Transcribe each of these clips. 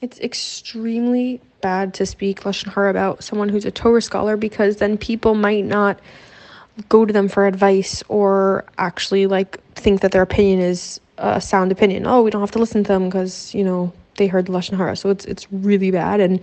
It's extremely bad to speak Lashon Hara about someone who's a Torah scholar because then people might not go to them for advice or actually like think that their opinion is a sound opinion. Oh, we don't have to listen to them because, you know, they heard Lashon Hara. So it's it's really bad. And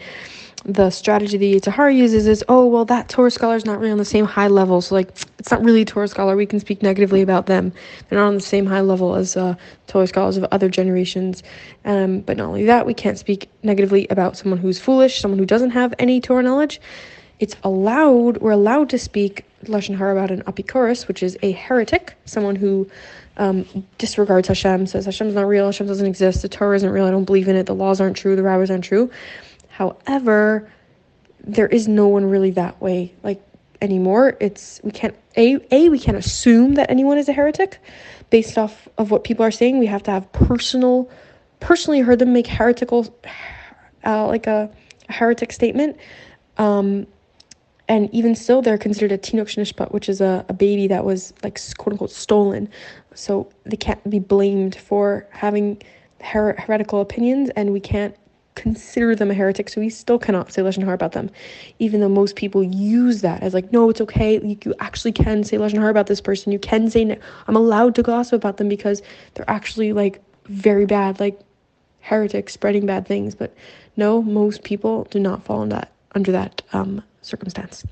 the strategy the Yetzer Hara uses is, oh, well, that Torah scholar is not really on the same high level. So, like, it's not really Torah scholar. We can speak negatively about them. They're not on the same high level as uh, Torah scholars of other generations. Um, but not only that, we can't speak negatively about someone who's foolish, someone who doesn't have any Torah knowledge. It's allowed, we're allowed to speak Lashon Hara about an apikoros, which is a heretic, someone who um, disregards Hashem, says Hashem's not real, Hashem doesn't exist, the Torah isn't real, I don't believe in it, the laws aren't true, the rabbis aren't true. However, there is no one really that way like anymore. It's we can't a a we can't assume that anyone is a heretic based off of what people are saying. We have to have personal personally heard them make heretical uh, like a, a heretic statement. Um, and even still, they're considered a tinok shnishpat, which is a, a baby that was like quote unquote stolen. So they can't be blamed for having her- heretical opinions, and we can't consider them a heretic, so we still cannot say Lashon Hara about them, even though most people use that as like, no, it's okay. You, you actually can say Lashon Hara about this person. You can say, no, I'm allowed to gossip about them because they're actually like very bad, like heretics spreading bad things. But no, most people do not fall in that under that um, circumstance.